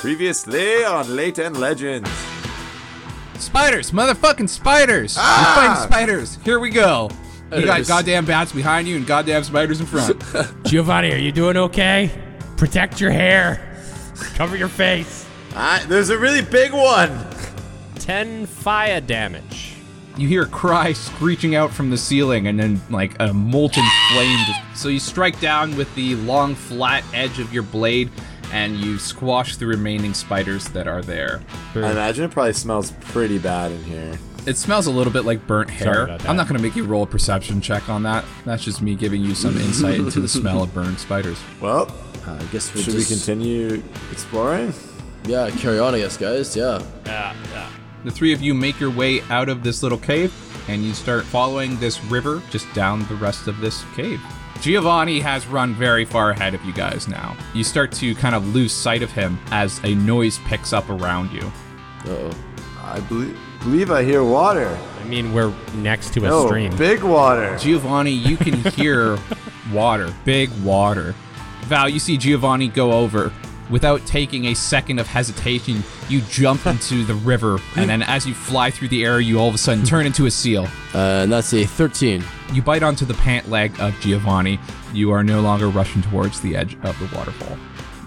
Previously on Late End Legends. Spiders, motherfucking spiders! Ah! You're fighting spiders. Here we go. You got goddamn bats behind you and goddamn spiders in front. Giovanni, are you doing okay? Protect your hair. Cover your face. Ah, there's a really big one. 10 fire damage. you hear a cry screeching out from the ceiling, and then like a molten flame. Just, so you strike down with the long, flat edge of your blade, and you squash the remaining spiders that are there. I imagine it probably smells pretty bad in here. It smells a little bit like burnt hair. I'm not going to make you roll a perception check on that. That's just me giving you some insight into the smell of burned spiders. Well, uh, I guess we'll should just, we continue exploring? Yeah, carry on, I guess, guys. Yeah. Yeah, Yeah. The three of you make your way out of this little cave and you start following this river just down the rest of this cave. Giovanni has run very far ahead of you guys now. You start to kind of lose sight of him as a noise picks up around you. Uh oh. I believe, believe I hear water. I mean, we're next to a No, stream. big water. Giovanni, you can hear water, big water. Val, you see Giovanni go over. Without taking a second of hesitation, you jump into the river, and then as you fly through the air, you all of a sudden turn into a seal. Uh, and that's a 13. You bite onto the pant leg of Giovanni. You are no longer rushing towards the edge of the waterfall.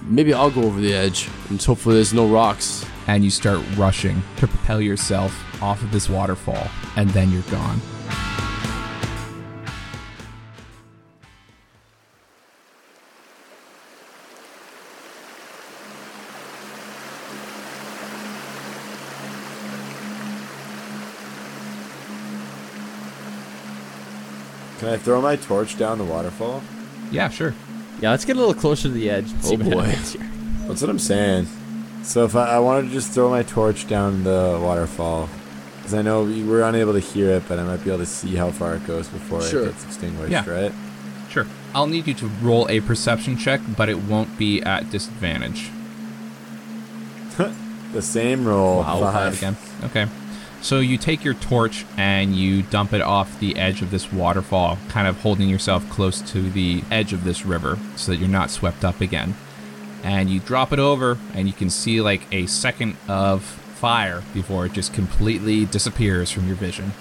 Maybe I'll go over the edge and hopefully there's no rocks. And you start rushing to propel yourself off of this waterfall, and then you're gone. I throw my torch down the waterfall? Yeah, sure. Yeah, let's get a little closer to the edge. And Oh, what boy. happens here. That's what I'm saying. So if I, I wanted to just throw my torch down the waterfall, because I know we were unable to hear it, but I might be able to see how far it goes before Sure. it gets extinguished, Yeah. right? Sure. I'll need you to roll a perception check, but it won't be at disadvantage. The same roll. I'll try it five. again. Okay. So you take your torch and you dump it off the edge of this waterfall, kind of holding yourself close to the edge of this river so that you're not swept up again. And you drop it over, and you can see like a second of fire before it just completely disappears from your vision.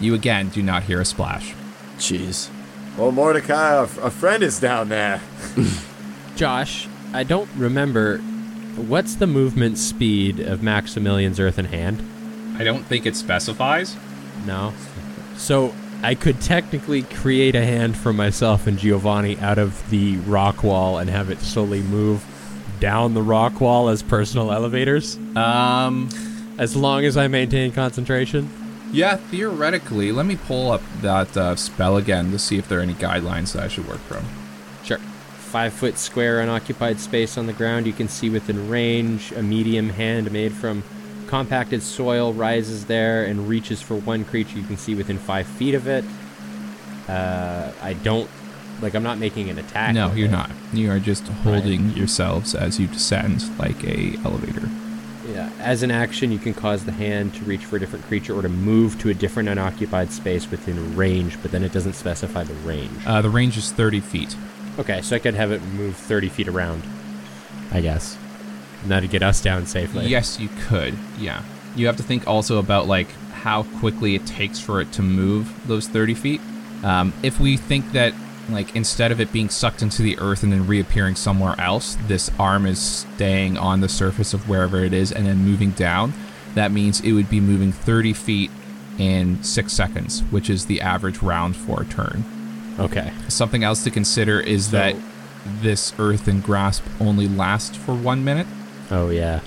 You again do not hear a splash. Jeez. Well, Mordecai, a, a friend is down there. Josh, I don't remember. What's the movement speed of Maximilian's Earthen Hand? I don't think it specifies. No. So I could technically create a hand for myself and Giovanni out of the rock wall and have it slowly move down the rock wall as personal elevators, Um, as long as I maintain concentration. yeah, theoretically. Let me pull up that uh, spell again to see if there are any guidelines that I should work from. Sure. Five foot square unoccupied space on the ground. You can see within range. A medium hand made from compacted soil rises there and reaches for one creature you can see within five feet of it. Uh, I don't. Like, I'm not making an attack. No, you're it. not. You are just holding yourselves as you descend like a elevator. Yeah. As an action, you can cause the hand to reach for a different creature or to move to a different unoccupied space within range, but then it doesn't specify the range. Uh, the range is 30 feet. Okay, so I could have it move 30 feet around, I guess. Now to get us down safely. Yes, you could. Yeah. You have to think also about like how quickly it takes for it to move those 30 feet. Um, if we think that like instead of it being sucked into the earth and then reappearing somewhere else, this arm is staying on the surface of wherever it is and then moving down, that means it would be moving 30 feet in six seconds, which is the average round for a turn. Okay. Something else to consider is So- that this Earthen Grasp only lasts for one minute. Oh yeah.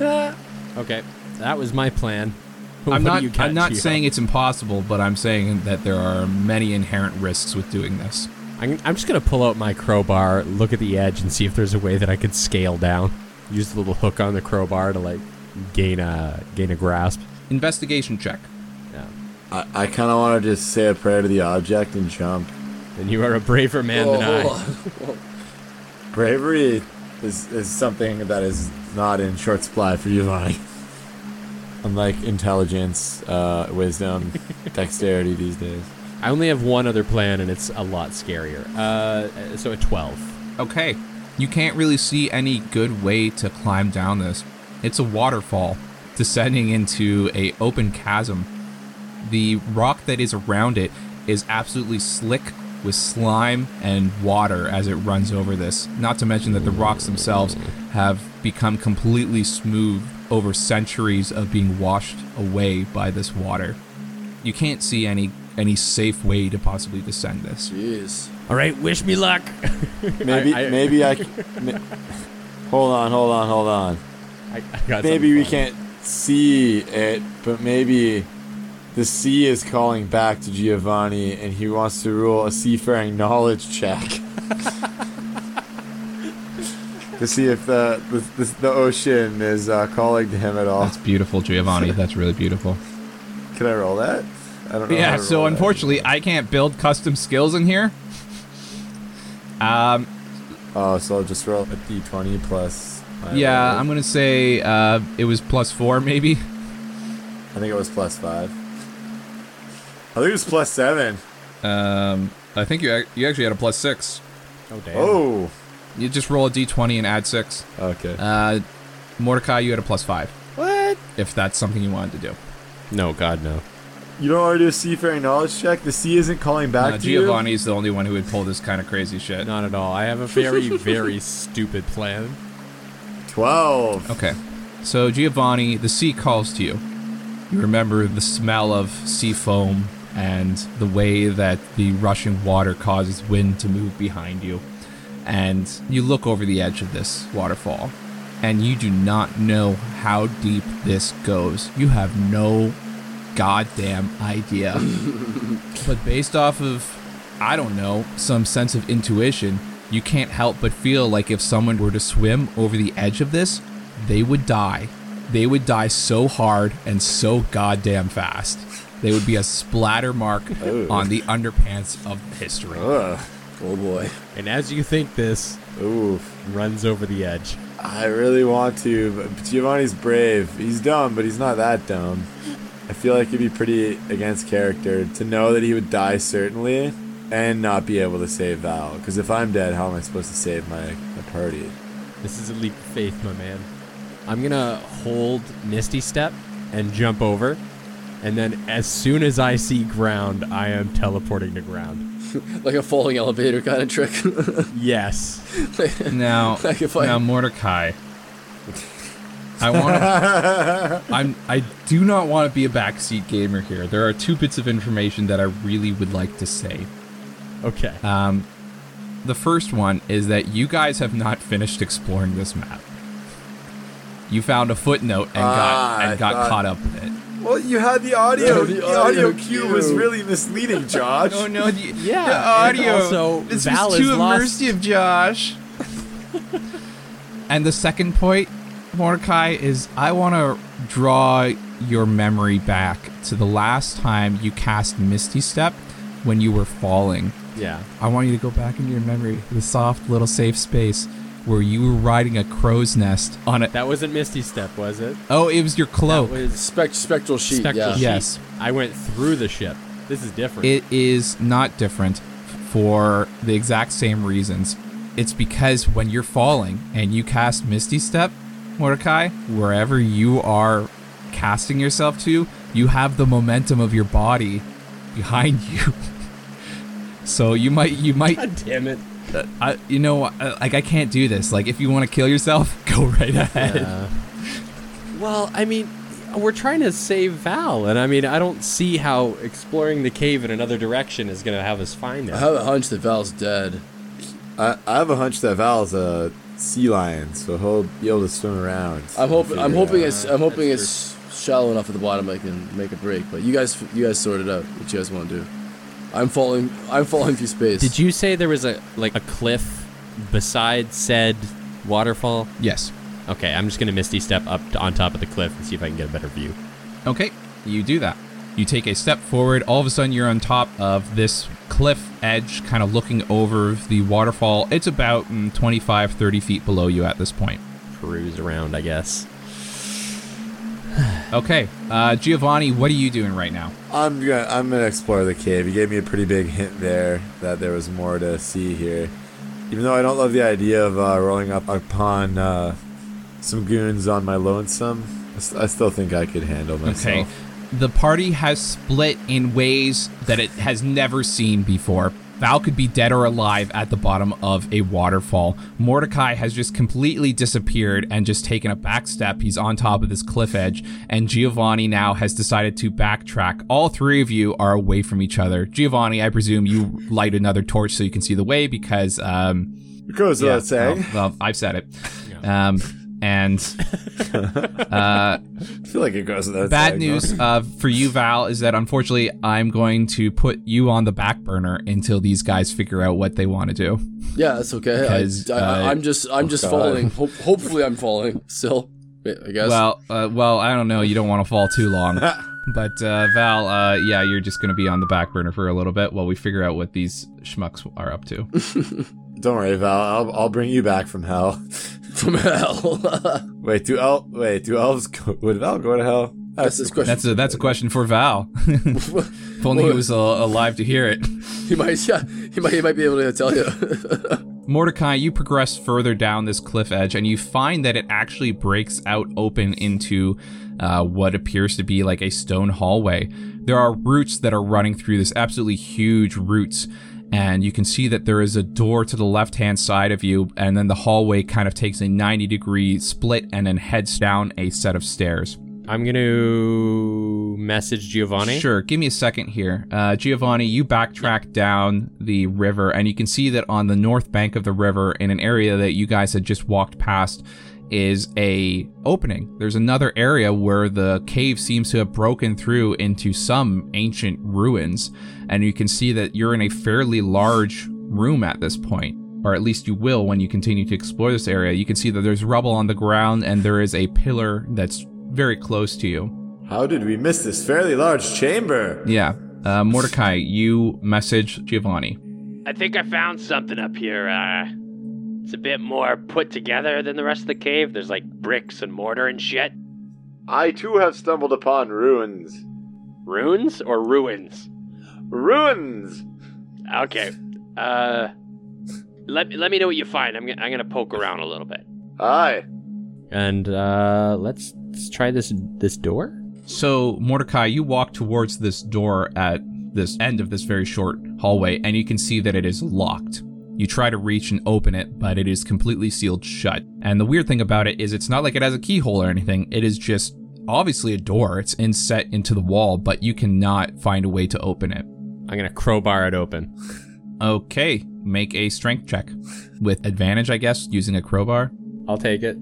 okay, that was my plan. What I'm not. you got, I'm not Gio? saying it's impossible, but I'm saying that there are many inherent risks with doing this. I'm, I'm just gonna pull out my crowbar, look at the edge, and see if there's a way that I could scale down. Use the little hook on the crowbar to like gain a gain a grasp. Investigation check. Yeah. I, I kind of want to just say a prayer to the object and jump. And you are a braver man Oh, than I. hold oh. on. Bravery is, is something that is not in short supply for you, Giovanni. Unlike intelligence, uh, wisdom, dexterity these days. I only have one other plan, and it's a lot scarier. Uh, so a twelve. Okay. You can't really see any good way to climb down this. It's a waterfall descending into a open chasm. The rock that is around it is absolutely slick with slime and water as it runs over this. Not to mention that the rocks themselves have become completely smooth over centuries of being washed away by this water. You can't see any any safe way to possibly descend this. Jeez. All right, wish me luck. Maybe I- maybe I ma- hold on, hold on, hold on. I, I got Maybe we can't see it, but maybe the sea is calling back to Giovanni, and he wants to rule a seafaring knowledge check to see if the the, the, the ocean is uh, calling to him at all. That's beautiful, Giovanni. That's really beautiful. Can I roll that? I don't know. Yeah, so roll that. unfortunately, I can't build custom skills in here. Um, Oh, so I'll just roll a d20 plus. yeah, roll. I'm gonna say uh, it was plus four, maybe. I think it was plus five. I think it was plus seven. Um, I think you ac- you actually had a plus six. Oh damn. Oh. You just roll a d20 and add six. Okay. Uh, Mordecai, you had a plus five. What? If that's something you wanted to do. No, God, no. You don't want to do a seafaring knowledge check? The sea isn't calling back to you? Giovanni's the only one who would pull this kind of crazy shit. Not at all. I have a very, very stupid plan. 12. Okay. So, Giovanni, the sea calls to you. You remember the smell of sea foam and the way that the rushing water causes wind to move behind you. And you look over the edge of this waterfall, and you do not know how deep this goes. You have no goddamn idea. but based off of, I don't know, some sense of intuition, you can't help but feel like if someone were to swim over the edge of this, they would die. They would die so hard and so goddamn fast. They would be a splatter mark Ooh. on the underpants of history. Ugh. Oh boy. And as you think this, Oof. runs over the edge. I really want to, but Giovanni's brave. He's dumb, but he's not that dumb. I feel like it'd be pretty against character to know that he would die certainly and not be able to save Val. Because if I'm dead, how am I supposed to save my, my party? This is a leap of faith, my man. I'm gonna hold Misty Step and jump over, and then as soon as I see ground, I am teleporting to ground. Like a falling elevator kind of trick. Yes. Now, Like if I- now Mordecai, I want. I'm. I do not want to be a backseat gamer here. There are two bits of information that I really would like to say. Okay. Um, the first one is that you guys have not finished exploring this map. You found a footnote and Ah, got I and got thought- caught up in it. Well, you had the audio. Yeah, the the audio, audio cue cue. was really misleading, Josh. Oh no! The, Yeah, the audio. also, this Val was is too lost. immersive, Josh. and the second point, Mordecai, is I want to draw your memory back to the last time you cast Misty Step when you were falling. Yeah. I want you to go back into your memory, the soft little safe space where you were riding a crow's nest on it. That wasn't Misty Step, was it? Oh, it was your cloak. That was Spect- spectral sheet. Spectral yeah. sheet. Yes. I went through the ship. This is different. It is not different for the exact same reasons. It's because when you're falling and you cast Misty Step, Mordecai, wherever you are casting yourself to, you have the momentum of your body behind you. so you might, you might, God damn it. I, you know, uh, like I can't do this. Like if you want to kill yourself, go right ahead. Well, I mean, we're trying to save Val, and I mean, I don't see how exploring the cave in another direction is going to have us find it. I have a hunch that Val's dead. I, I have a hunch that Val's a sea lion, so he'll be able to swim around. I'm hoping. I'm hoping it's. I'm hoping That's it's shallow enough at the bottom I can make a break. But you guys, you guys sort it out. What you guys want to do? I'm falling. I'm falling through space. Did you say there was a like a cliff beside said waterfall? Yes. Okay, I'm just going to misty step up to, on top of the cliff and see if I can get a better view. Okay, you do that. You take a step forward. All of a sudden, you're on top of this cliff edge, kind of looking over the waterfall. It's about mm, 25, 30 feet below you at this point. Cruise around, I guess. Okay, uh, Giovanni, what are you doing right now? I'm gonna I'm gonna explore the cave. You gave me a pretty big hint there that there was more to see here. Even though I don't love the idea of uh, rolling up upon uh, some goons on my lonesome, I still think I could handle myself. Okay. The party has split in ways that it has never seen before. Val could be dead or alive at the bottom of a waterfall. Mordecai has just completely disappeared and just taken a back step. He's on top of this cliff edge, and Giovanni now has decided to backtrack. All three of you are away from each other. Giovanni, I presume you light another torch so you can see the way because um, It goes without saying. well, well, I've said it. Um, and uh, I feel like it goes without bad saying. news uh, for you, Val, is that unfortunately I'm going to put you on the back burner until these guys figure out what they want to do. Yeah, that's okay. Because, I, I, uh, I'm just I'm just God. following. Ho- hopefully, I'm falling still. I guess. Well, uh, well, I don't know. You don't want to fall too long. But uh, Val, uh, yeah, you're just going to be on the back burner for a little bit while we figure out what these schmucks are up to. Don't worry, Val. I'll, I'll bring you back from hell. from hell. Wait, do el- wait, do elves go- would Val go to hell? That's this question. That's a that's a question for Val. if only he was uh, alive to hear it. he might. Yeah, he might. He might be able to tell you. Mordecai, you progress further down this cliff edge and you find that it actually breaks out open into uh, what appears to be like a stone hallway. There are roots that are running through this, absolutely huge roots. And you can see that there is a door to the left hand side of you, and then the hallway kind of takes a 90 degree split and then heads down a set of stairs. I'm going to message Giovanni. Sure. Give me a second here. Uh, Giovanni, you backtrack down the river, and you can see that on the north bank of the river, in an area that you guys had just walked past, is a opening. There's another area where the cave seems to have broken through into some ancient ruins, and you can see that you're in a fairly large room at this point. Or at least you will when you continue to explore this area. You can see that there's rubble on the ground and there is a pillar that's very close to you. How did we miss this fairly large chamber? Yeah. Uh, Mordecai, you message Giovanni. I think I found something up here. Uh, it's a bit more put together than the rest of the cave. There's like bricks and mortar and shit. I too have stumbled upon ruins. Runes or ruins? Ruins! Okay. Uh, let let me know what you find. I'm gonna I'm gonna poke around a little bit. Aye. And uh, let's, let's try this this door. So, Mordecai, you walk towards this door at this end of this very short hallway, and you can see that it is locked. You try to reach and open it, but it is completely sealed shut. And the weird thing about it is it's not like it has a keyhole or anything. It is just obviously a door. It's inset into the wall, but you cannot find a way to open it. I'm going to crowbar it open. Okay, make a strength check with advantage, I guess, using a crowbar. I'll take it.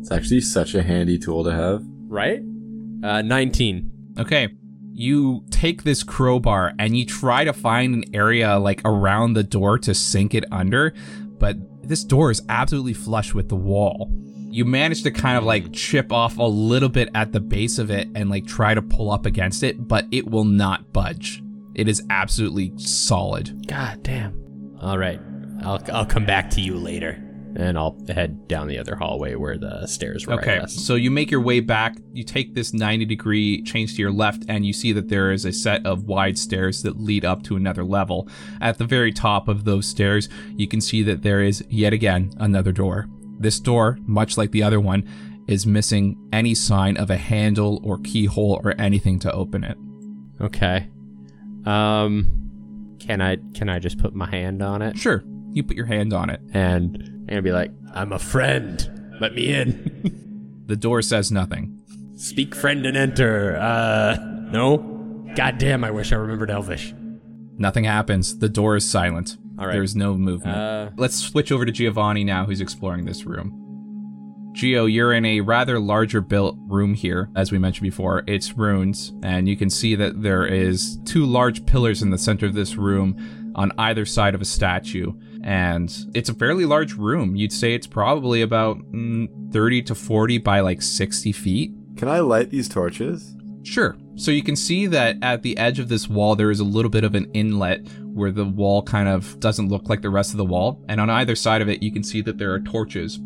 It's actually such a handy tool to have. Right? Uh, 19. Okay. You take this crowbar and you try to find an area like around the door to sink it under, but this door is absolutely flush with the wall. You manage to kind of like chip off a little bit at the base of it and like try to pull up against it, but it will not budge. It is absolutely solid. God damn. All right. I'll, I'll come back to you later. And I'll head down the other hallway where the stairs were. Okay, so you make your way back. You take this 90 degree change to your left, and you see that there is a set of wide stairs that lead up to another level. At the very top of those stairs, you can see that there is yet again another door. This door, much like the other one, is missing any sign of a handle or keyhole or anything to open it. Okay. Um, can I can I just put my hand on it Sure, you put your hand on it. and I'm gonna be like, I'm a friend. Let me in. The door says nothing. Speak friend and enter. Uh, no. God damn! I wish I remembered Elvish. Nothing happens. The door is silent. All right. There's no movement. Uh, Let's switch over to Giovanni now, who's exploring this room. Gio, you're in a rather larger built room here, as we mentioned before. It's ruins, and you can see that there is two large pillars in the center of this room on either side of a statue. And it's a fairly large room. You'd say it's probably about mm, 30 to 40 by like 60 feet. Can I light these torches? Sure. So you can see that at the edge of this wall, there is a little bit of an inlet where the wall kind of doesn't look like the rest of the wall. And on either side of it, you can see that there are torches.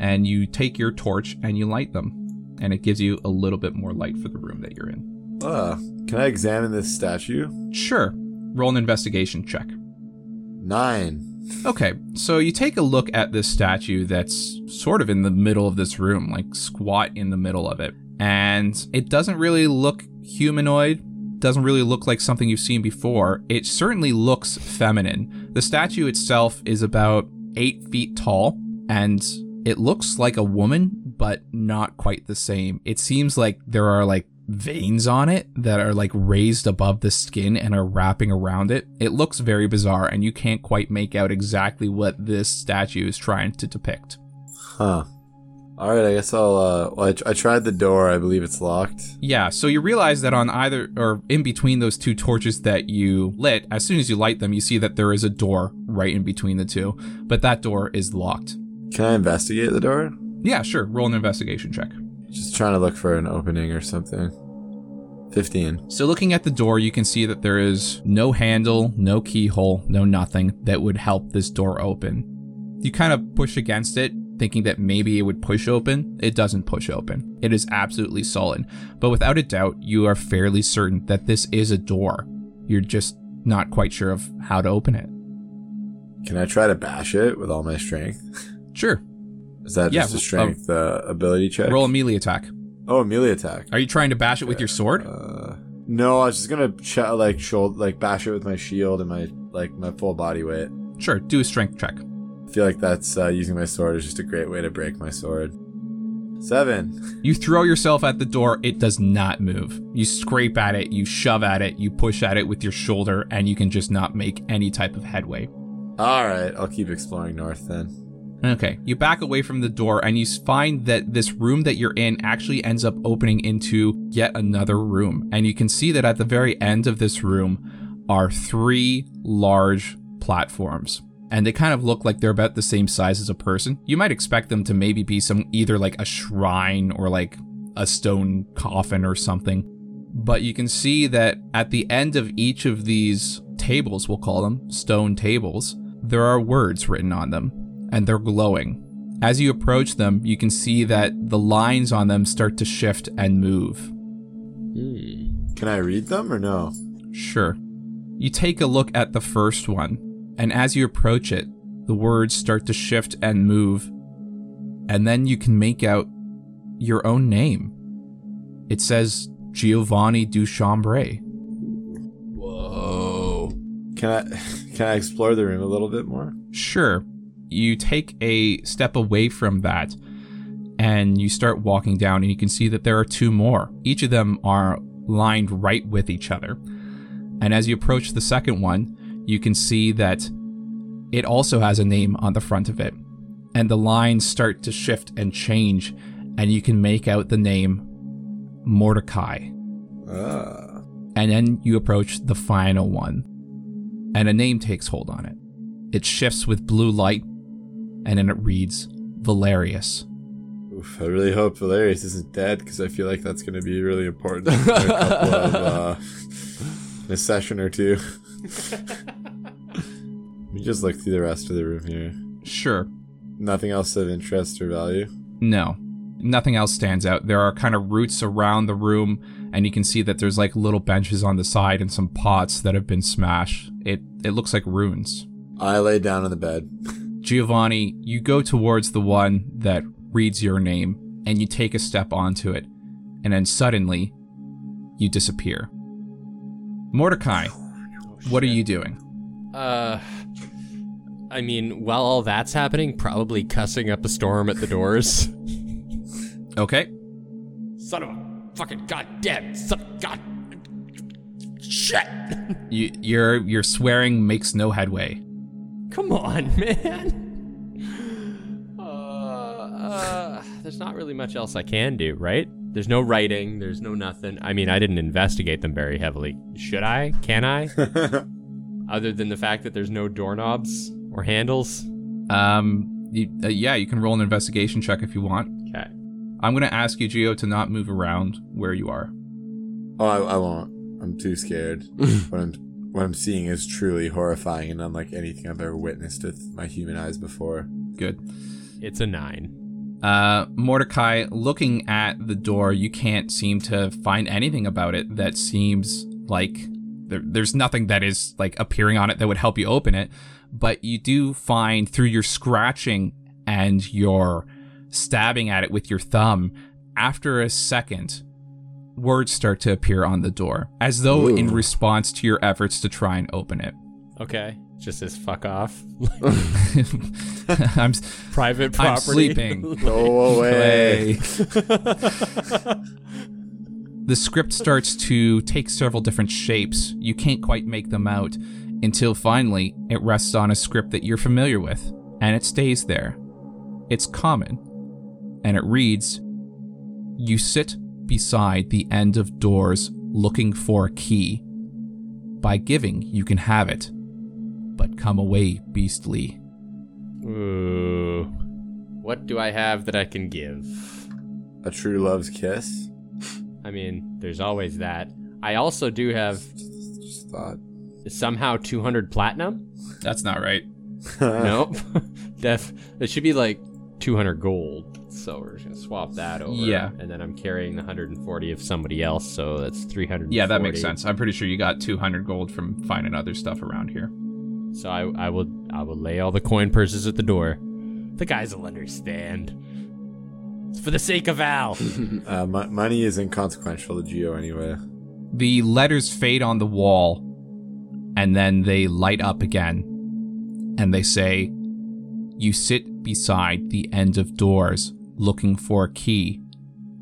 And you take your torch and you light them. And it gives you a little bit more light for the room that you're in. Uh, can I examine this statue? Sure. Roll an investigation check. Nine. Okay, so you take a look at this statue that's sort of in the middle of this room, like squat in the middle of it. And it doesn't really look humanoid, doesn't really look like something you've seen before. It certainly looks feminine. The statue itself is about eight feet tall, and it looks like a woman, but not quite the same. It seems like there are like veins on it that are like raised above the skin and are wrapping around it. It looks very bizarre, and you can't quite make out exactly what this statue is trying to depict. Huh. All right, I guess I'll. Uh, well, I, tr- I tried the door. I believe it's locked. Yeah, so you realize that on either or in between those two torches that you lit, as soon as you light them, you see that there is a door right in between the two, but that door is locked. Can I investigate the door? Yeah, sure. Roll an investigation check. Just trying to look for an opening or something. Fifteen. So looking at the door, you can see that there is no handle, no keyhole, no nothing that would help this door open. You kind of push against it, thinking that maybe it would push open. It doesn't push open. It is absolutely solid. But without a doubt, you are fairly certain that this is a door. You're just not quite sure of how to open it. Can I try to bash it with all my strength? Sure. Is that Yeah, just a w- strength uh, ability check? Roll a melee attack. Oh, a melee attack. Are you trying to bash it with your sword? Uh, no, I was just gonna ch- like shoulder, like bash it with my shield and my like my full body weight. Sure, do a strength check. I feel like that's uh, using my sword is just a great way to break my sword. Seven. You throw yourself at the door, it does not move. You scrape at it, you shove at it, you push at it with your shoulder, and you can just not make any type of headway. All right, I'll keep exploring north then. Okay, you back away from the door and you find that this room that you're in actually ends up opening into yet another room. And you can see that at the very end of this room are three large platforms. And they kind of look like they're about the same size as a person. You might expect them to maybe be some either like a shrine or like a stone coffin or something. But you can see that at the end of each of these tables, we'll call them stone tables, there are words written on them and they're glowing. As you approach them, you can see that the lines on them start to shift and move. Hmm. Can I read them or no? Sure. You take a look at the first one, and as you approach it, the words start to shift and move, and then you can make out your own name. It says Giovanni Duchambray. Whoa. Can I can I explore the room a little bit more? Sure. You take a step away from that and you start walking down, and you can see that there are two more. Each of them are lined right with each other. And as you approach the second one, you can see that it also has a name on the front of it. And the lines start to shift and change, and you can make out the name Mordecai. Ah. And then you approach the final one, and a name takes hold on it. It shifts with blue light, and then it reads Valerius. Oof, I really hope Valerius isn't dead because I feel like that's going to be really important in a couple of uh, in a session or two. Let me just look through the rest of the room here. Sure. Nothing else of interest or value. No. Nothing else stands out. There are kind of roots around the room, and you can see that there's like little benches on the side and some pots that have been smashed. It it looks like ruins. I lay down on the bed. Giovanni, you go towards the one that reads your name, and you take a step onto it, and then suddenly, you disappear. Mordecai, what are you doing? Uh, I mean, while all that's happening, probably cussing up a storm at the doors. Okay. Son of a fucking goddamn son of god. Shit! You, your your swearing makes no headway. Come on, man. Uh, uh, there's not really much else I can do, right? There's no writing. There's no nothing. I mean, I didn't investigate them very heavily. Should I? Can I? Other than the fact that there's no doorknobs or handles. Um, you, uh, yeah, you can roll an investigation check if you want. Okay. I'm gonna ask you, Geo, to not move around where you are. Oh, I, I won't. I'm too scared. but I'm what I'm seeing is truly horrifying and unlike anything I've ever witnessed with my human eyes before. Good. It's a nine. Uh, Mordecai, looking at the door, you can't seem to find anything about it that seems like there, there's nothing that is like appearing on it that would help you open it. but you do find through your scratching and your stabbing at it with your thumb, after a second, words start to appear on the door, as though in response to your efforts to try and open it. Okay. Just says fuck off. I'm, Private property. I'm sleeping. Go away. the script starts to take several different shapes. You can't quite make them out until finally it rests on a script that you're familiar with, and it stays there. It's common, and it reads You sit beside the end of doors looking for a key. By giving, you can have it, but come away beastly. Ooh. What do I have that I can give? A true love's kiss. I mean, there's always that. I also do have Just thought. somehow 200 platinum. That's not right. nope. Def. It should be like 200 gold. So we're just gonna swap that over. Yeah. And then I'm carrying the 140 of somebody else, so that's 300. Yeah, that makes sense. I'm pretty sure you got 200 gold from finding other stuff around here. So I, I will I will lay all the coin purses at the door. The guys will understand. It's for the sake of Al. Uh, mo- money is inconsequential to Geo anyway. The letters fade on the wall and then they light up again. And they say, You sit beside the end of doors looking for a key.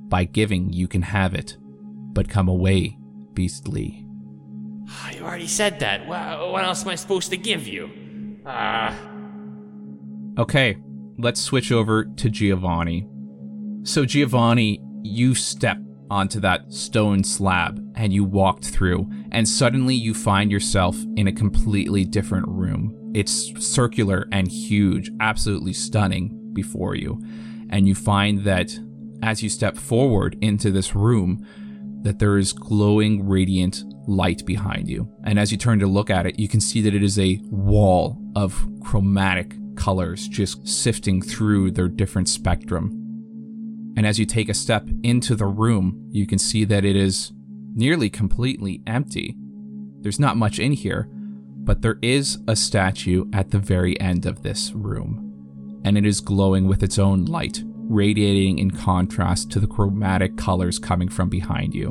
By giving, you can have it. But come away, beastly. You already said that. What else am I supposed to give you? Ah. Okay, let's switch over to Giovanni. So, Giovanni, you step onto that stone slab and you walked through, and suddenly you find yourself in a completely different room. It's circular and huge, absolutely stunning before you. And you find that as you step forward into this room, that there is glowing, radiant light behind you. And as you turn to look at it, you can see that it is a wall of chromatic colors just sifting through their different spectrum. And as you take a step into the room, you can see that it is nearly completely empty. There's not much in here, but there is a statue at the very end of this room. And it is glowing with its own light, radiating in contrast to the chromatic colors coming from behind you.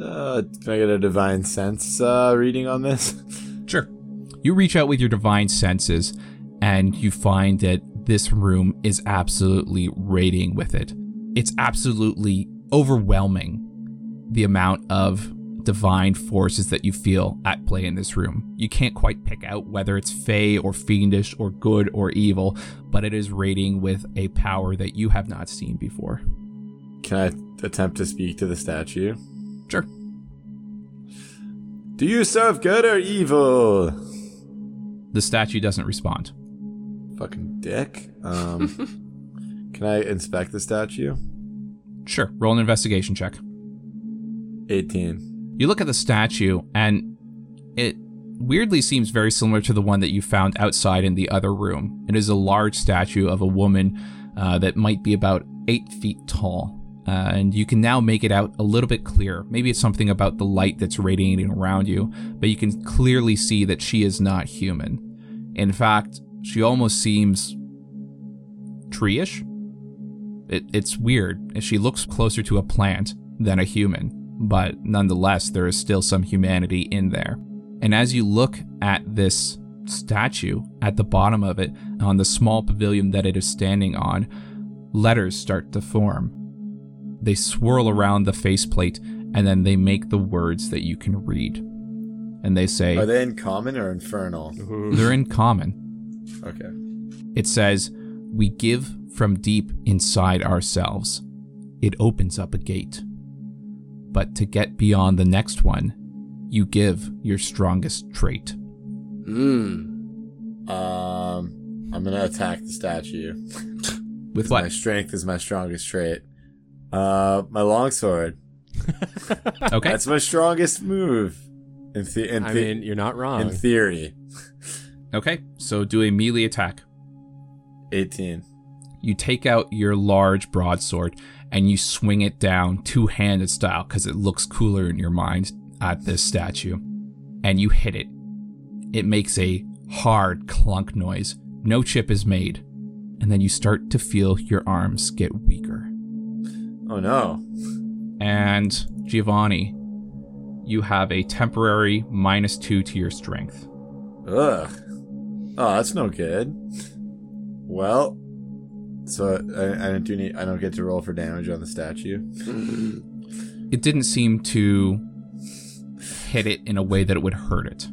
Uh, can I get a divine sense uh, reading on this? Sure. You reach out with your divine senses and you find that this room is absolutely radiating with it. It's absolutely overwhelming the amount of divine forces that you feel at play in this room. You can't quite pick out whether it's fey or fiendish or good or evil, but it is radiating with a power that you have not seen before. Can I attempt to speak to the statue? Sure. Do you serve good or evil? The statue doesn't respond. Fucking dick. Um, can I inspect the statue? Sure. Roll an investigation check. 18. You look at the statue, and it weirdly seems very similar to the one that you found outside in the other room. It is a large statue of a woman uh, that might be about eight feet tall. Uh, and you can now make it out a little bit clearer. Maybe it's something about the light that's radiating around you, but you can clearly see that she is not human. In fact, she almost seems tree-ish. It, it's weird. She looks closer to a plant than a human, but nonetheless, there is still some humanity in there. And as you look at this statue, at the bottom of it, on the small pavilion that it is standing on, letters start to form. They swirl around the faceplate, and then they make the words that you can read. And they say, Are they in common or infernal? they're in common. Okay. It says, We give from deep inside ourselves. It opens up a gate. But to get beyond the next one, you give your strongest trait. Mmm. Um, I'm gonna attack the statue. With what? My strength is my strongest trait. Uh, my longsword. Okay. That's my strongest move. In, the- in, I mean, you're not wrong. in theory. Okay. So do a melee attack. 18. You take out your large broadsword and you swing it down two handed style because it looks cooler in your mind at this statue. And you hit it. It makes a hard clunk noise. No chip is made. And then you start to feel your arms get weaker. Oh no. And Giovanni, you have a temporary minus two to your strength. Ugh. Oh, that's no good. Well, so I, I don't do need. I don't get to roll for damage on the statue. It didn't seem to hit it in a way that it would hurt it.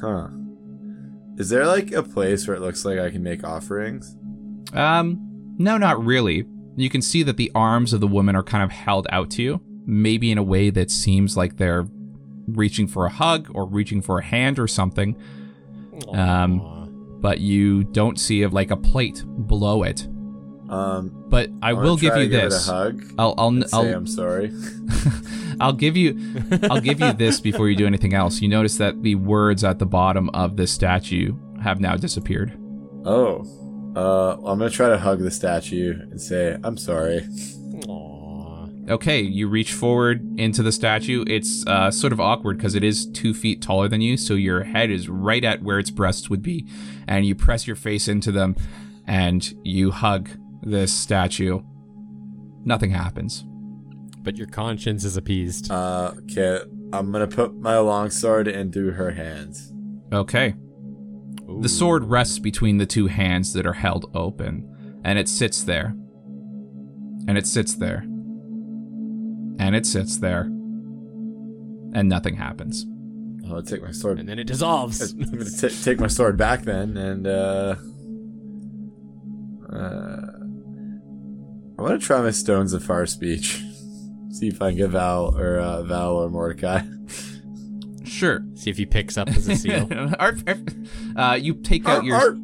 Huh. Is there like a place where it looks like I can make offerings? Um, no, not really. You can see that the arms of the woman are kind of held out to you, maybe in a way that seems like they're reaching for a hug or reaching for a hand or something. Um, but you don't see of like a plate below it. Um, But I, I will give you give this. It a hug. I'll I'll and say I'll, I'm sorry. I'll give you I'll give you this before you do anything else. You notice that the words at the bottom of this statue have now disappeared. Oh. Uh, I'm gonna try to hug the statue and say I'm sorry. Aw. Okay, you reach forward into the statue. It's uh, sort of awkward because it is two feet taller than you, so your head is right at where its breasts would be, and you press your face into them, and you hug this statue. Nothing happens. But your conscience is appeased. Uh, okay. I'm gonna put my long sword into her hands. Okay. The sword rests between the two hands that are held open, and it sits there. And it sits there. And it sits there. And nothing happens. I'll take my sword. and then it dissolves. I'm gonna t- take my sword back then, and uh, uh, I want to try my stones of far speech. See if I can get Val or uh, Val or Mordecai. Sure. See if he picks up as a seal. Arf, arf. uh, you take out your Arr, arr.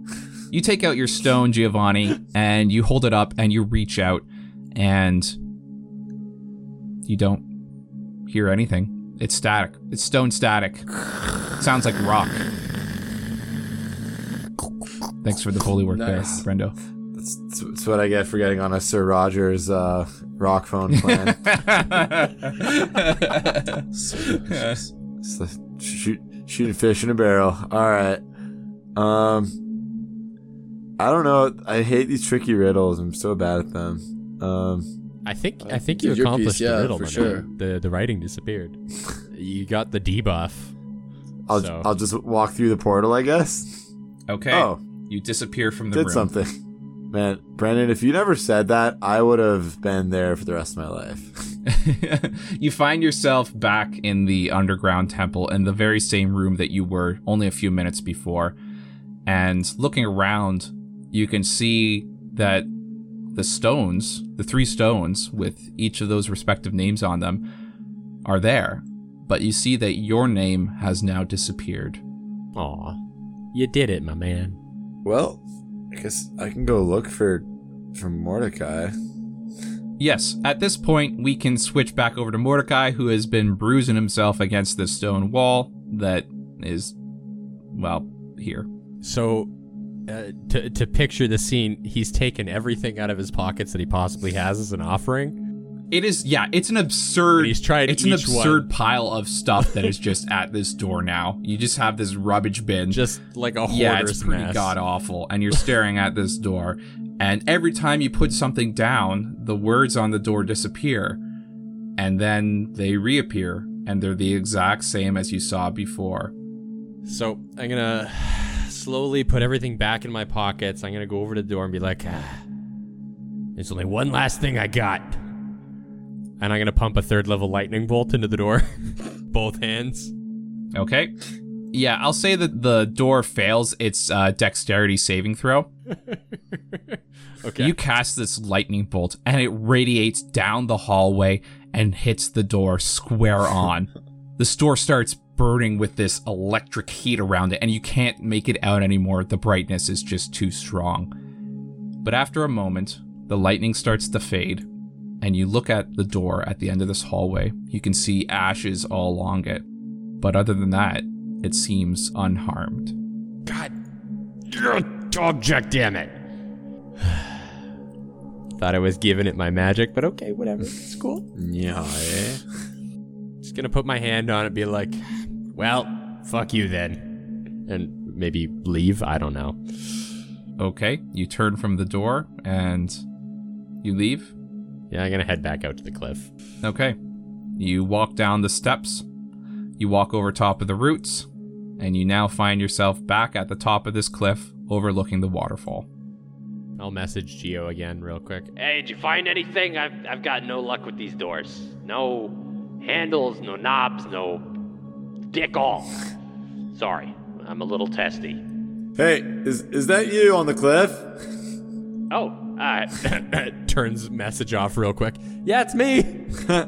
you take out your stone, Giovanni, and you hold it up and you reach out, and you don't hear anything. It's static. It's stone static. Sounds like rock. Thanks for the holy work Nice. there, Brendo. That's, that's what I get for getting on a Sir Rogers uh, rock phone plan. It's shoot shooting fish in a barrel. All right. Um. I don't know. I hate these tricky riddles. I'm so bad at them. Um. I think I Uh, think you accomplished piece, the yeah, riddle, for sure. The the writing disappeared. you got the debuff. I'll So- I'll just walk through the portal. I guess. Okay. Oh, You disappear from the did room. something. Man, Brendan, if you never said that, I would have been there for the rest of my life. you find yourself back in the underground temple in the very same room that you were only a few minutes before. And looking around, you can see that the stones, the three stones with each of those respective names on them, are there. But you see that your name has now disappeared. Aw. You did it, my man. Well, I guess I can go look for for Mordecai. Yes, at this point, we can switch back over to Mordecai, who has been bruising himself against the stone wall that is, well, here. So, uh, to to picture the scene, he's taken everything out of his pockets that he possibly has as an offering. It is, yeah, it's an absurd. He's tried It's an absurd one. pile of stuff that is just at this door now. You just have this rubbish bin. Just like a hoarder's yeah, it's pretty god awful, and you're staring at this door. And every time you put something down, the words on the door disappear, and then they reappear, and they're the exact same as you saw before. So I'm gonna slowly put everything back in my pockets. I'm gonna go over to the door and be like, ah, "There's only one last thing I got," and I'm gonna pump a third level lightning bolt into the door, both hands. Okay. Yeah, I'll say that the door fails its uh, dexterity saving throw. Okay. You cast this lightning bolt, and it radiates down the hallway and hits the door square on. the store starts burning with this electric heat around it, and you can't make it out anymore. The brightness is just too strong. But after a moment, the lightning starts to fade, and you look at the door at the end of this hallway. You can see ashes all along it. But other than that, it seems unharmed. God. Object, damn it. Thought I was giving it my magic, but okay, whatever. It's cool. Yeah. eh? Just gonna put my hand on it and be like, well, fuck you then. And maybe leave. I don't know. Okay, you turn from the door and you leave. Yeah, I'm gonna head back out to the cliff. Okay. You walk down the steps, you walk over top of the roots, and you now find yourself back at the top of this cliff overlooking the waterfall. I'll message Geo again real quick. Hey, did you find anything? I've, I've got no luck with these doors. No handles, no knobs, no dick all. Sorry, I'm a little testy. Hey, is is that you on the cliff? Oh, uh, Turns message off real quick. Yeah, it's me.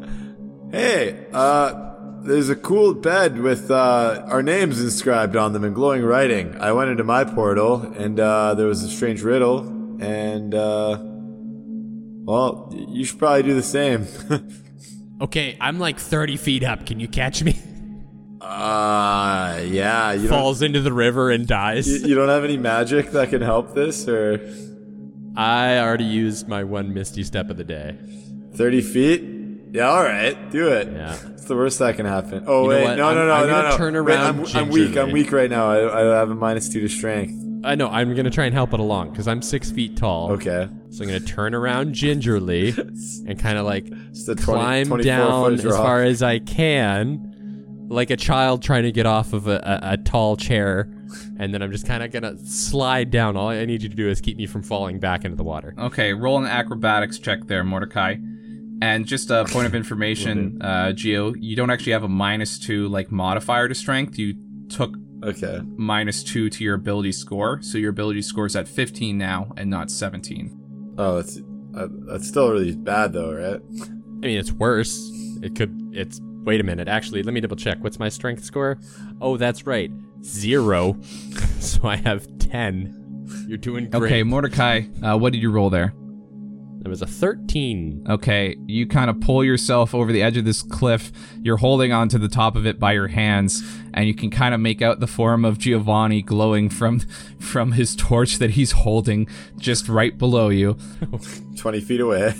Hey, uh, there's a cool bed with uh, our names inscribed on them in glowing writing. I went into my portal, and uh, there was a strange riddle, and uh, well, you should probably do the same. Okay, I'm like 30 feet up. Can you catch me? uh, yeah, you don't, Falls into the river and dies. you, you don't have any magic that can help this, or I already used my one misty step of the day. thirty feet? Yeah, all right, do it. Yeah. It's the worst that can happen. Oh You know wait, what? no, no, I'm- no, I'm no, gonna no. turn Wait, around I'm, I'm weak. I'm weak right now. I, I have a minus two to strength. I know. I'm gonna try and help it along because I'm six feet tall. Okay. So I'm gonna turn around gingerly and kind of like a 20, climb down as far as I can, like a child trying to get off of a, a, a tall chair, and then I'm just kind of gonna slide down. All I need you to do is keep me from falling back into the water. Okay, roll an acrobatics check there, Mordecai. And just a point of information, uh, Geo, you don't actually have a minus two like modifier to strength. You took Okay. minus two to your ability score, so your ability score is at 15 now and not 17. Oh, that's uh, that's still really bad though, right? I mean, it's worse. It could. It's. Wait a minute. Actually, let me double check. What's my strength score? Oh, that's right. Zero. so I have ten. You're doing great. Okay, Mordecai, uh, what did you roll there? It was a thirteen. Okay, you kind of pull yourself over the edge of this cliff. You're holding onto the top of it by your hands, and you can kind of make out the form of Giovanni glowing from from his torch that he's holding just right below you. Twenty feet away.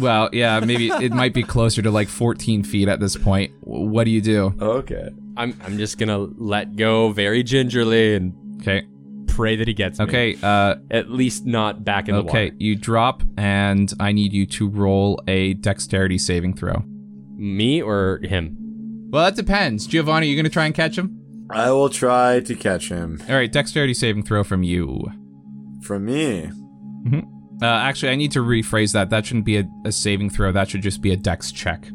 Well, yeah, maybe it might be closer to like 14 feet at this point. What do you do? okay. I'm. I'm just gonna let go very gingerly and Okay, pray that he gets me. okay, uh, At least not back in the okay. You drop, and I need you to roll a dexterity saving throw. Me or him? Well, that depends. Giovanni, you gonna try and catch him? I will try to catch him. All right, dexterity saving throw from you. From me. Uh, actually, I need to rephrase that. That shouldn't be a, a saving throw. That should just be a dex check.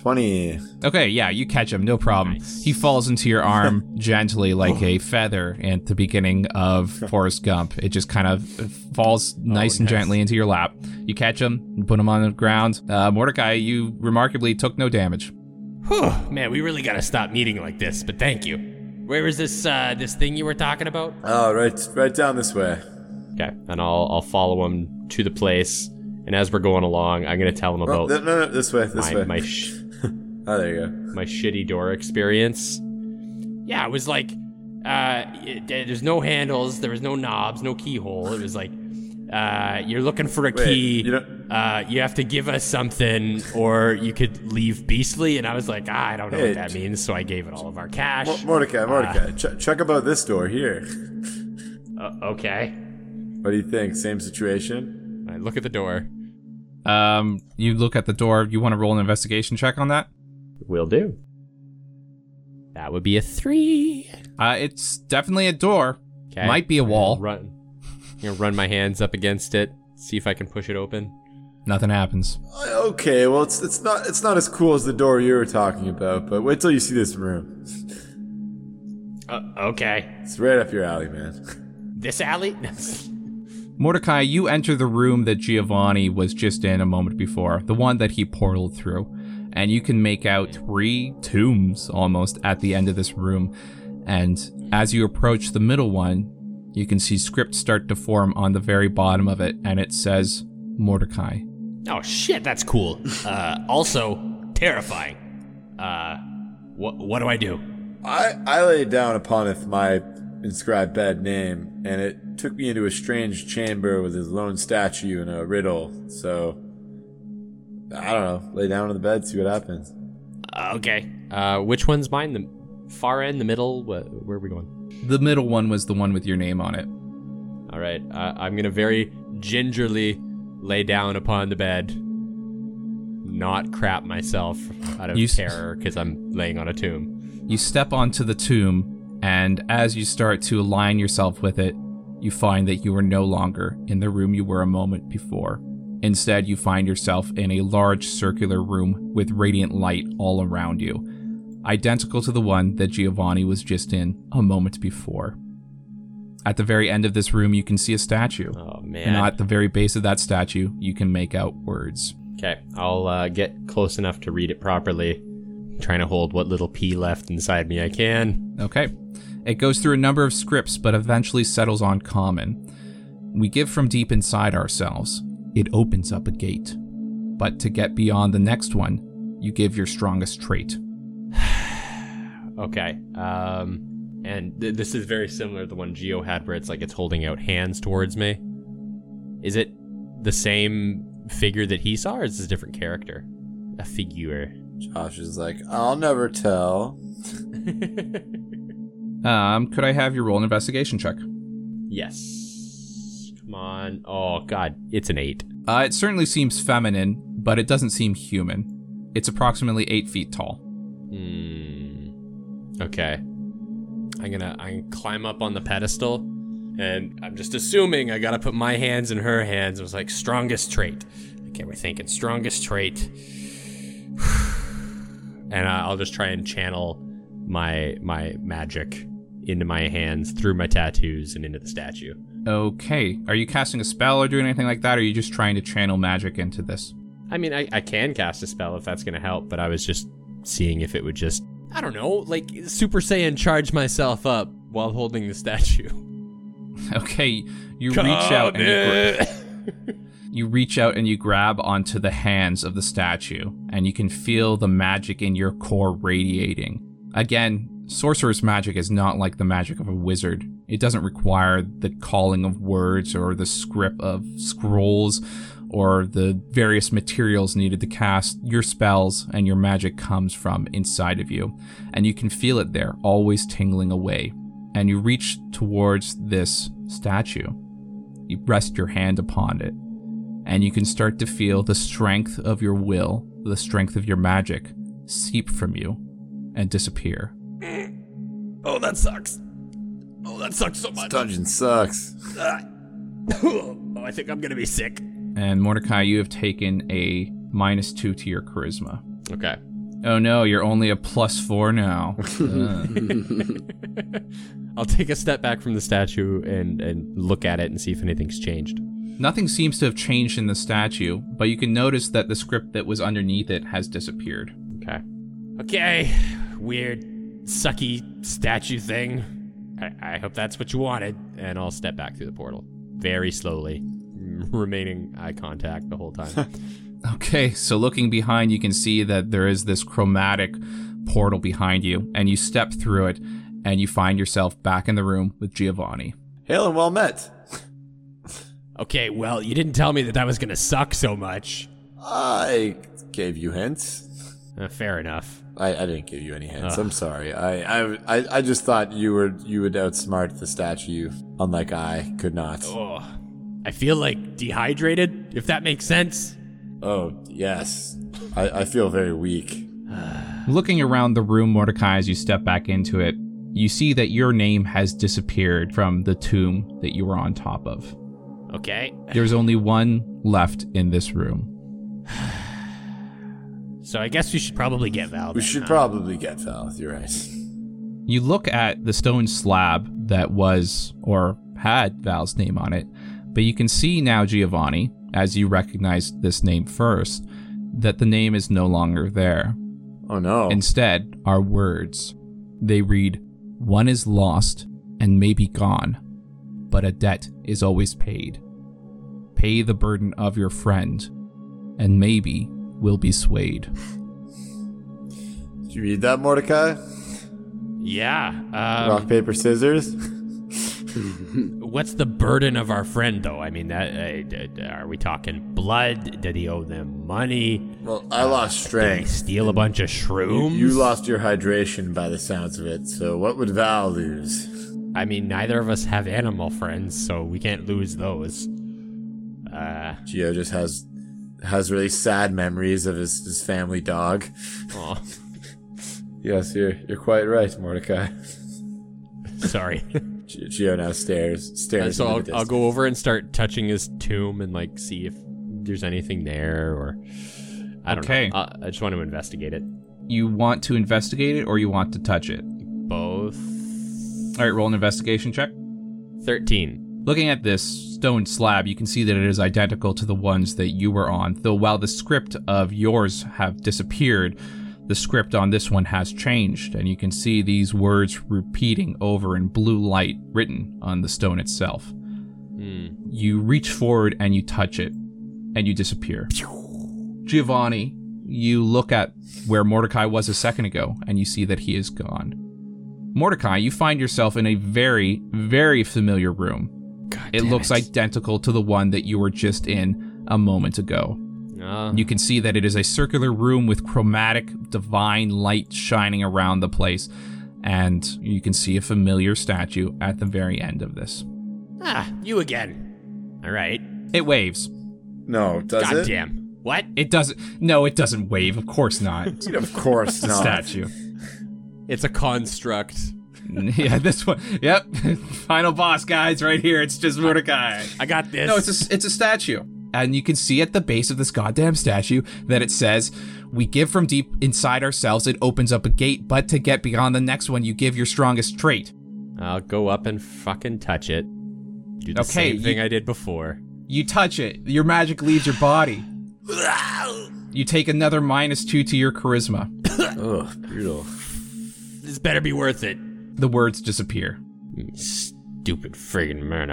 Twenty. Okay, yeah, you catch him, no problem. He falls into your arm gently like a feather at the beginning of Forrest Gump. It just kind of falls nice and nice. gently into your lap. You catch him, put him on the ground. Uh, Mordecai, you remarkably took no damage. Whew, man, we really gotta stop meeting like this. But thank you. Where is this? Uh, this thing you were talking about? Oh, right, right down this way. Okay, and I'll I'll follow him to the place. And as we're going along, I'm gonna tell him Oh, about th- no, no, this way, this my way. my sh- oh, there you go. my shitty door experience. Yeah, it was like uh, it, there's no handles, there was no knobs, no keyhole. It was like uh, you're looking for a Wait, key. you uh, you have to give us something, or you could leave beastly. And I was like, ah, I don't know Hey, what that j- means, so I gave it all of our cash. Mo- Mordecai, Mordecai, ch- check about this door here. Uh, okay. What do you think? Same situation? I look at the door. Um, you look at the door. You want to roll an investigation check on that? Will do. That would be a three. Uh, it's definitely a door. Okay. Might be a wall. Run. I'm gonna run my hands up against it. See if I can push it open. Nothing happens. Okay, well, it's it's not it's not as cool as the door you were talking about, but wait till you see this room. Uh, okay. It's right up your alley, man. This alley? Mordecai, you enter the room that Giovanni was just in a moment before, the one that he portaled through, and you can make out three tombs almost at the end of this room. And as you approach the middle one, you can see script start to form on the very bottom of it, and it says Mordecai. oh shit, that's cool. Uh, also terrifying. Uh, what what do I do? I I laid down upon if my inscribed bed name, and it took me into a strange chamber with his lone statue and a riddle. So I don't know. Lay down on the bed, see what happens. Uh, okay. Uh, which one's mine? The far end, the middle? Wh- where are we going? The middle one was the one with your name on it. All right, uh, I'm gonna very gingerly lay down upon the bed, not crap myself out of You s- terror because I'm laying on a tomb. You step onto the tomb, and as you start to align yourself with it, you find that you are no longer in the room you were a moment before. Instead, you find yourself in a large circular room with radiant light all around you, identical to the one that Giovanni was just in a moment before. At the very end of this room, you can see a statue. Oh And at the very base of that statue, you can make out words. Okay, I'll uh, get close enough to read it properly. Trying to hold what little pea left inside me I can. Okay. It goes through a number of scripts, but eventually settles on common. We give from deep inside ourselves. It opens up a gate. But to get beyond the next one, you give your strongest trait. Okay. Um, and th- this is very similar to the one Geo had, where it's like it's holding out hands towards me. Is it the same figure that he saw, or is this a different character? A figure. Josh is like, I'll never tell. Um, could I have your roll an investigation check? yes. Come on. Oh God, it's an eight. Uh, it certainly seems feminine, but it doesn't seem human. It's approximately eight feet tall. Hmm. Okay. I'm gonna I can climb up on the pedestal, and I'm just assuming I gotta put my hands in her hands. It was like strongest trait. Okay, we're thinking strongest trait, and I'll just try and channel my my magic into my hands through my tattoos and into the statue. Okay. Are you casting a spell or doing anything like that, or are you just trying to channel magic into this? I mean, I, I can cast a spell if that's gonna help, but I was just seeing if it would just I don't know, like Super Saiyan charge myself up while holding the statue. Okay. You reach out and you, reach out and you grab onto the hands of the statue, and you can feel the magic in your core radiating. Again, sorcerer's magic is not like the magic of a wizard. It doesn't require the calling of words or the script of scrolls or the various materials needed to cast your spells, and your magic comes from inside of you. And you can feel it there, always tingling away. And you reach towards this statue. You rest your hand upon it, and you can start to feel the strength of your will, the strength of your magic, seep from you and disappear. Oh, that sucks. Oh, that sucks so much. This much. dungeon sucks. oh, I think I'm gonna be sick. And Mordecai, you have taken a minus two to your charisma. Okay. Oh no, you're only a plus four now. Uh, I'll take a step back from the statue and and look at it and see if anything's changed. Nothing seems to have changed in the statue, but you can notice that the script that was underneath it has disappeared. Okay. Okay. Weird, sucky statue thing. I, I hope that's what you wanted. And I'll step back through the portal very slowly, remaining eye contact the whole time. Okay, so looking behind, you can see that there is this chromatic portal behind you, and you step through it, and you find yourself back in the room with Giovanni. Hail and well met. Okay, well, you didn't tell me that that was gonna suck so much. I gave you hints. Uh, fair enough. I, I didn't give you any hints. Ugh. I'm sorry. I, I I I just thought you were you would outsmart the statue, unlike I could not. Oh, I feel like dehydrated, if that makes sense. Oh yes, I, I feel very weak. Looking around the room, Mordecai, as you step back into it, you see that your name has disappeared from the tomb that you were on top of. Okay. There's only one left in this room. So I guess we should probably get Val. We then, should huh? probably get Val. You're right. You look at the stone slab that was or had Val's name on it, but you can see now, Giovanni, as you recognize this name first, that the name is no longer there. Oh no. Instead, are words. They read, One is lost and may be gone, but a debt is always paid. Pay the burden of your friend, and maybe will be swayed. Did you read that, Mordecai? Yeah. Rock Um, paper scissors. what's the burden of our friend, though? I mean, that uh, d- d- are we talking blood? Did he owe them money? Well, I lost Did he strength. steal a bunch of You, shrooms? you lost your hydration by the sounds of it. So what would Val lose? I mean, neither of us have animal friends, so we can't lose those. Uh, Geo just has has really sad memories of his, his family dog. aw, Yes, you're you're quite right, Mordecai. sorry. Geo now stares stares. so I'll, I'll go over and start touching his tomb and like see if there's anything there, or I don't Okay. know. Uh, I just want to investigate it. You want to investigate it or you want to touch it? Both. All right, roll an investigation check. Thirteen. Looking at this stone slab, you can see that it is identical to the ones that you were on, though while the script of yours have disappeared, the script on this one has changed, and you can see these words repeating over in blue light written on the stone itself. Hmm. You reach forward and you touch it, and you disappear. Giovanni, you look at where Mordecai was a second ago, and you see that he is gone. Mordecai, you find yourself in a very, very familiar room. It looks identical to the one that you were just in a moment ago. Uh, You can see that it is a circular room with chromatic, divine light shining around the place, and you can see a familiar statue at the very end of this. ah, you again. All right. It waves. No, does it? Goddamn. What? It doesn't. No, it doesn't wave. Of course not. Of course a not. statue. It's a construct. yeah, this one. Yep. Final boss, guys, right here. It's just Mordecai. I got this. No, it's a it's a statue, and you can see at the base of this goddamn statue that it says, "We give from deep inside ourselves. It opens up a gate, but to get beyond the next one, you give your strongest trait." I'll go up and fucking touch it. Do the Okay, same thing you- I did before. You touch it, your magic leaves your body. You take another minus two to your charisma. Ugh, brutal. This better be worth it. The words disappear. Stupid friggin' man.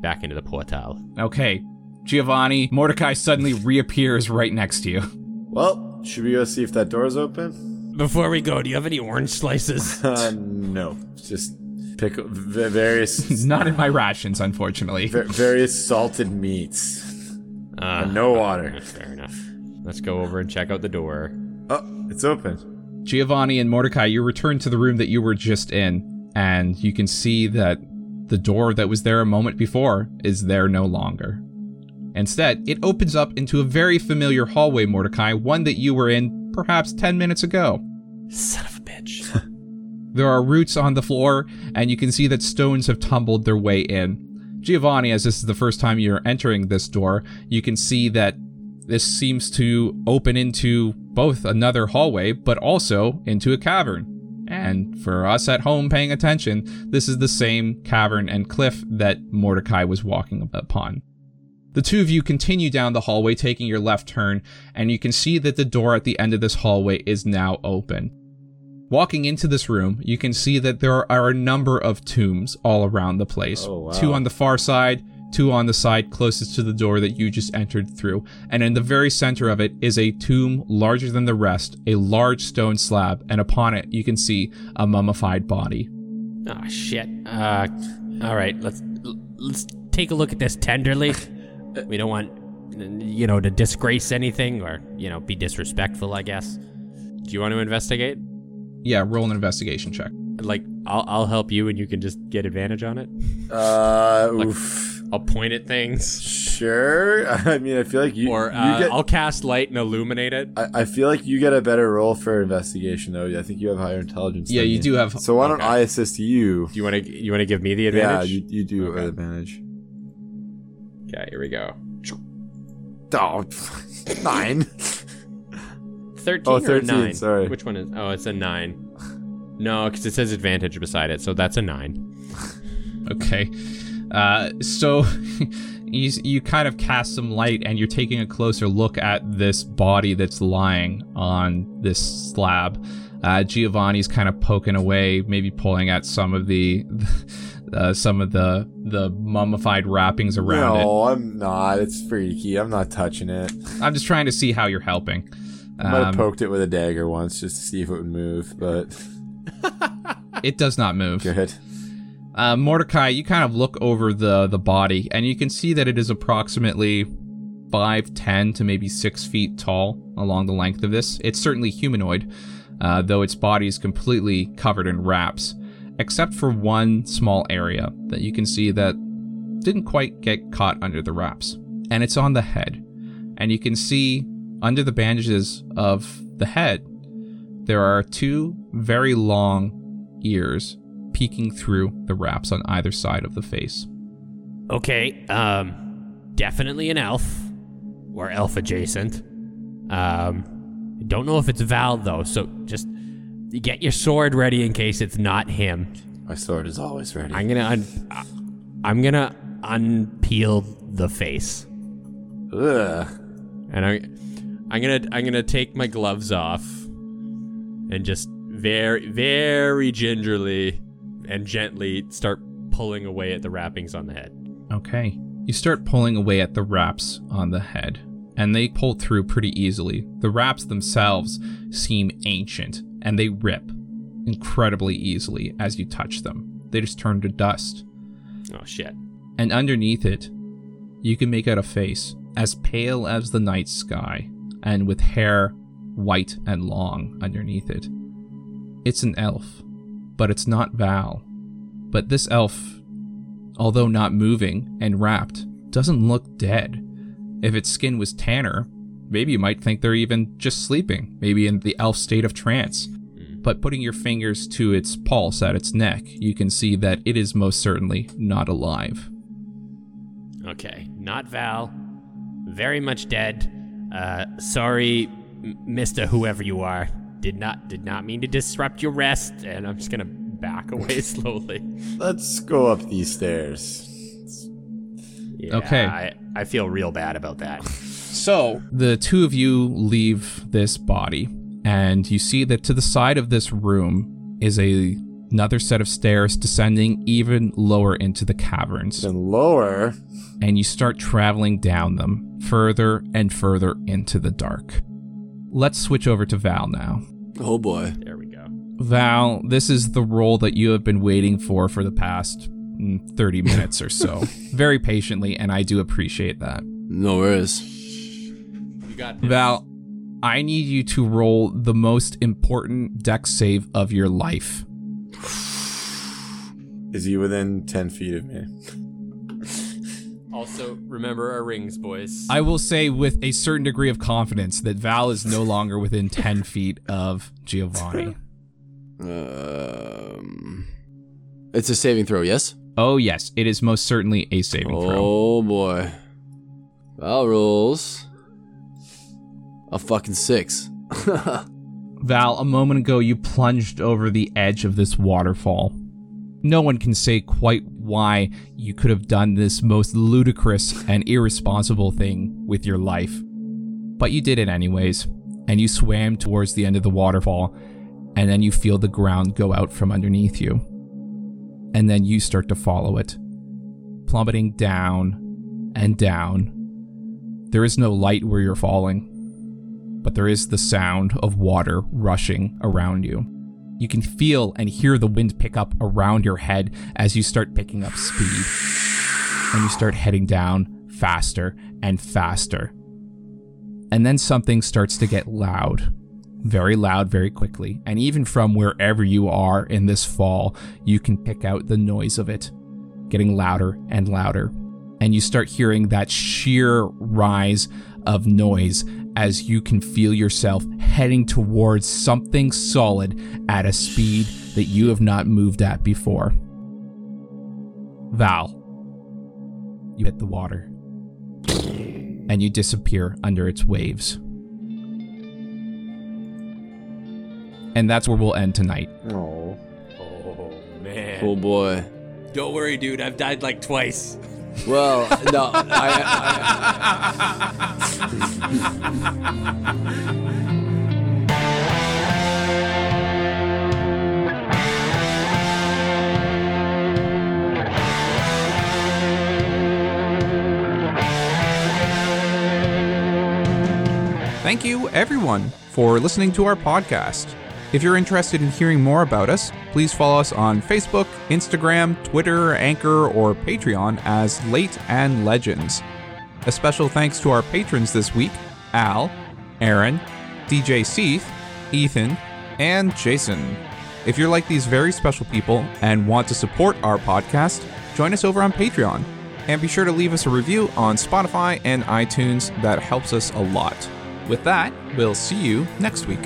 Back into the portal. Okay, Giovanni, Mordecai suddenly reappears right next to you. Well, should we go see if that door's open? Before we go, do you have any orange slices? Uh, no. Just pick v- various Not in my rations, unfortunately. v- various salted meats. Uh, no water. Fair enough. Let's go over and check out the door. Oh, it's open. Giovanni and Mordecai, you return to the room that you were just in, and you can see that the door that was there a moment before is there no longer. Instead, it opens up into a very familiar hallway, Mordecai, one that you were in perhaps 10 minutes ago. Son of a bitch. There are roots on the floor, and you can see that stones have tumbled their way in. Giovanni, as this is the first time you're entering this door, you can see that this seems to open into both another hallway, but also into a cavern. And for us at home paying attention, this is the same cavern and cliff that Mordecai was walking upon. The two of you continue down the hallway, taking your left turn, and you can see that the door at the end of this hallway is now open. Walking into this room, you can see that there are a number of tombs all around the place. Oh, wow. Two on the far side, two on the side closest to the door that you just entered through. And in the very center of it is a tomb larger than the rest, a large stone slab, and upon it you can see a mummified body. oh shit. Uh, all right. Let's let's take a look at this tenderly. We don't want, you know, to disgrace anything or you know be disrespectful. I guess. Do you want to investigate? Yeah, roll an investigation check. Like, I'll I'll help you, and you can just get advantage on it. Uh, oof. I'll point at things, Sure. I mean, I feel like you. or you uh, get, I'll cast light and illuminate it. I, I feel like you get a better roll for investigation, though. I think you have higher intelligence. Yeah, than you me. do have- So why don't. I assist you? Do you want to you want to give me the Yeah, advantage? you, you do have Okay. advantage. Okay, here we go. Oh, nine. Thirteen Oh, or 13, a nine? sorry. Which one is? Oh, it's a nine. No, because it says advantage beside it, so that's a nine. Okay. Uh, so you you kind of cast some light, and you're taking a closer look at this body that's lying on this slab. Uh, Giovanni's kind of poking away, maybe pulling at some of the uh, some of the the mummified wrappings around it. No, I'm not. It's freaky. I'm not touching it. I'm just trying to see how you're helping. I might have Um, poked it with a dagger once just to see if it would move, but it does not move. good. Uh, Mordecai, you kind of look over the the body, and you can see that it is approximately five ten to maybe six feet tall along the length of this. It's certainly humanoid. uh, though its body is completely covered in wraps, except for one small area that you can see that didn't quite get caught under the wraps. And it's on the head. And you can see under the bandages of the head, there are two very long ears peeking through the wraps on either side of the face. Okay, um, definitely an elf or elf adjacent. Um, don't know if it's Val though, so just get your sword ready in case it's not him. My sword is always ready. I'm gonna un- I'm gonna unpeel the face, Ugh. And I, I'm gonna I'm gonna take my gloves off, and just very very gingerly and gently start pulling away at the wrappings on the head. Okay. You start pulling away at the wraps on the head, and they pull through pretty easily. The wraps themselves seem ancient, and they rip incredibly easily as you touch them. They just turn to dust. Oh shit! And underneath it, you can make out a face as pale as the night sky, and with hair white and long underneath it. It's an elf, but it's not Val. But this elf, although not moving and wrapped, doesn't look dead. If its skin was tanner, maybe you might think they're even just sleeping, maybe in the elf state of trance. But putting your fingers to its pulse at its neck, you can see that it is most certainly not alive. Okay, not Val. Very much dead. Uh, sorry, Mister Whoever you are. Did not did not mean to disrupt your rest, and I'm just gonna back away slowly. Let's go up these stairs. Yeah, Okay. I, I feel real bad about that. So the two of you leave this body, and you see that to the side of this room is a another set of stairs descending even lower into the caverns, And lower. and you start traveling down them further and further into the dark. Let's switch over to Val now. Oh boy. There we go. Val, this is the roll that you have been waiting for for the past mm, 30 minutes or so. Very patiently, and I do appreciate that. No worries. You got this. Val, I need you to roll the most important dex save of your life. Is he within 10 feet of me? Also, remember our rings, boys. I will say with a certain degree of confidence that Val is no longer within 10 feet of Giovanni. Um, it's a saving throw, yes? Oh, yes, it is most certainly a saving throw. Oh boy. Val rolls a fucking six. Val, a moment ago you plunged over the edge of this waterfall. No one can say quite why you could have done this most ludicrous and irresponsible thing with your life. But you did it anyways, and you swam towards the end of the waterfall, and then you feel the ground go out from underneath you. And then you start to follow it, plummeting down and down. There is no light where you're falling but there is the sound of water rushing around you. You can feel and hear the wind pick up around your head as you start picking up speed. And you start heading down faster and faster. And then something starts to get loud. Very loud, very quickly. And even from wherever you are in this fall, you can pick out the noise of it getting louder and louder. And you start hearing that sheer rise of noise as you can feel yourself heading towards something solid at a speed that you have not moved at before. Val, you hit the water and you disappear under its waves. And that's where we'll end tonight. Oh. oh man. oh boy. Don't worry, dude. I've died like twice. Well, no, I, I, Thank you, everyone, for listening to our podcast. If you're interested in hearing more about us, please follow us on Facebook, Instagram, Twitter, Anchor, or Patreon as Late and Legends. A special thanks to our patrons this week Al, Aaron, DJ Seath, Ethan, and Jason. If you're like these very special people and want to support our podcast, join us over on Patreon. And be sure to leave us a review on Spotify and iTunes. That helps us a lot. With that, we'll see you next week.